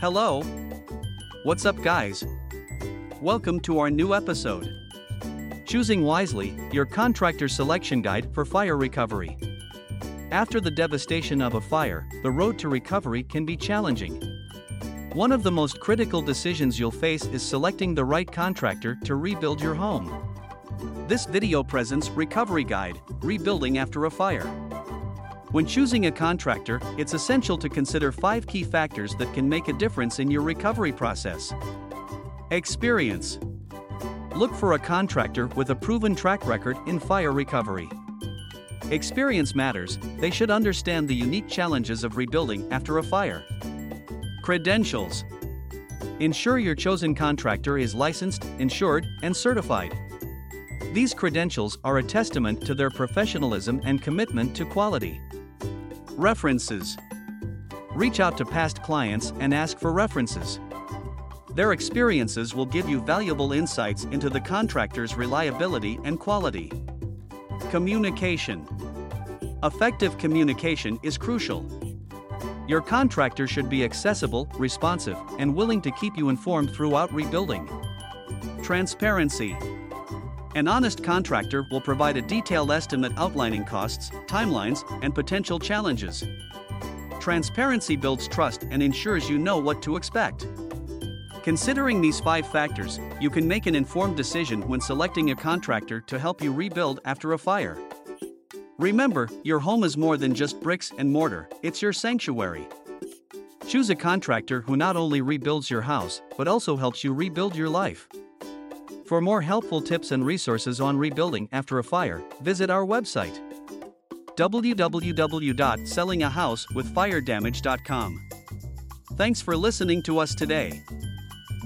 Hello? What's up, guys? Welcome to our new episode. Choosing Wisely, your contractor selection guide for fire recovery. After the devastation of a fire, the road to recovery can be challenging. One of the most critical decisions you'll face is selecting the right contractor to rebuild your home. This video presents Recovery Guide Rebuilding After a Fire. When choosing a contractor, it's essential to consider five key factors that can make a difference in your recovery process. Experience Look for a contractor with a proven track record in fire recovery. Experience matters, they should understand the unique challenges of rebuilding after a fire. Credentials Ensure your chosen contractor is licensed, insured, and certified. These credentials are a testament to their professionalism and commitment to quality. References Reach out to past clients and ask for references. Their experiences will give you valuable insights into the contractor's reliability and quality. Communication Effective communication is crucial. Your contractor should be accessible, responsive, and willing to keep you informed throughout rebuilding. Transparency An honest contractor will provide a detailed estimate outlining costs, timelines, and potential challenges. Transparency builds trust and ensures you know what to expect. Considering these five factors, you can make an informed decision when selecting a contractor to help you rebuild after a fire. Remember, your home is more than just bricks and mortar, it's your sanctuary. Choose a contractor who not only rebuilds your house, but also helps you rebuild your life. For more helpful tips and resources on rebuilding after a fire, visit our website www.sellingahousewithfiredamage.com. Thanks for listening to us today.